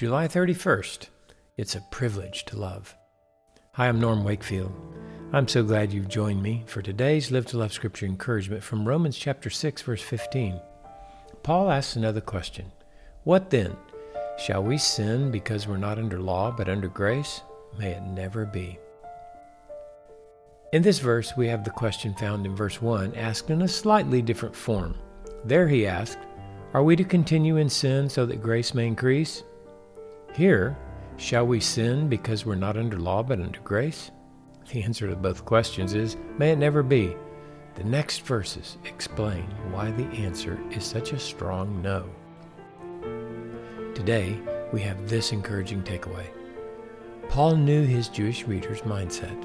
July 31st. It's a privilege to love. Hi, I'm Norm Wakefield. I'm so glad you've joined me for today's Live to Love Scripture encouragement from Romans chapter 6 verse 15. Paul asks another question. What then? Shall we sin because we're not under law but under grace? May it never be. In this verse, we have the question found in verse 1 asked in a slightly different form. There he asked, Are we to continue in sin so that grace may increase? Here, shall we sin because we're not under law but under grace? The answer to both questions is, May it never be. The next verses explain why the answer is such a strong no. Today, we have this encouraging takeaway. Paul knew his Jewish readers' mindset.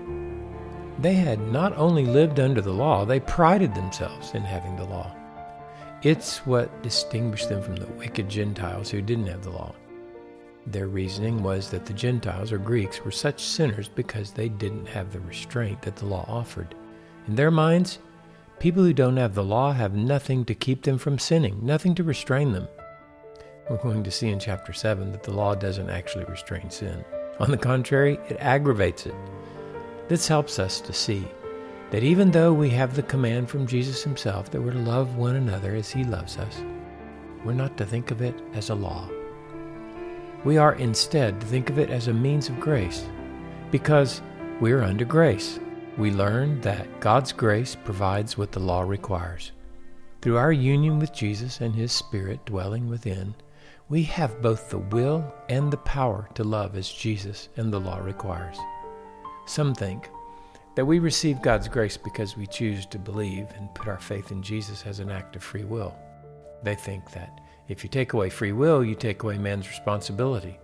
They had not only lived under the law, they prided themselves in having the law. It's what distinguished them from the wicked Gentiles who didn't have the law. Their reasoning was that the Gentiles or Greeks were such sinners because they didn't have the restraint that the law offered. In their minds, people who don't have the law have nothing to keep them from sinning, nothing to restrain them. We're going to see in chapter 7 that the law doesn't actually restrain sin. On the contrary, it aggravates it. This helps us to see that even though we have the command from Jesus himself that we're to love one another as he loves us, we're not to think of it as a law. We are instead to think of it as a means of grace because we're under grace. We learn that God's grace provides what the law requires. Through our union with Jesus and His Spirit dwelling within, we have both the will and the power to love as Jesus and the law requires. Some think that we receive God's grace because we choose to believe and put our faith in Jesus as an act of free will. They think that if you take away free will, you take away man's responsibility.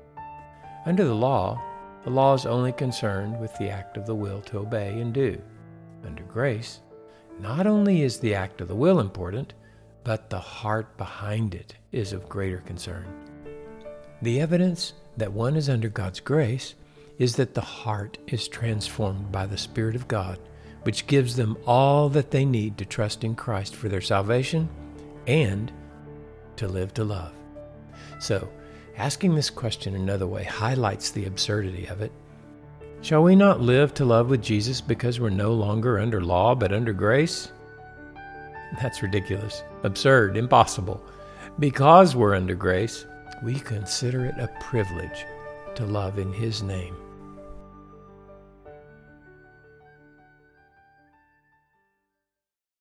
Under the law, the law is only concerned with the act of the will to obey and do. Under grace, not only is the act of the will important, but the heart behind it is of greater concern. The evidence that one is under God's grace is that the heart is transformed by the Spirit of God, which gives them all that they need to trust in Christ for their salvation and to live to love. So, asking this question another way highlights the absurdity of it. Shall we not live to love with Jesus because we're no longer under law but under grace? That's ridiculous, absurd, impossible. Because we're under grace, we consider it a privilege to love in His name.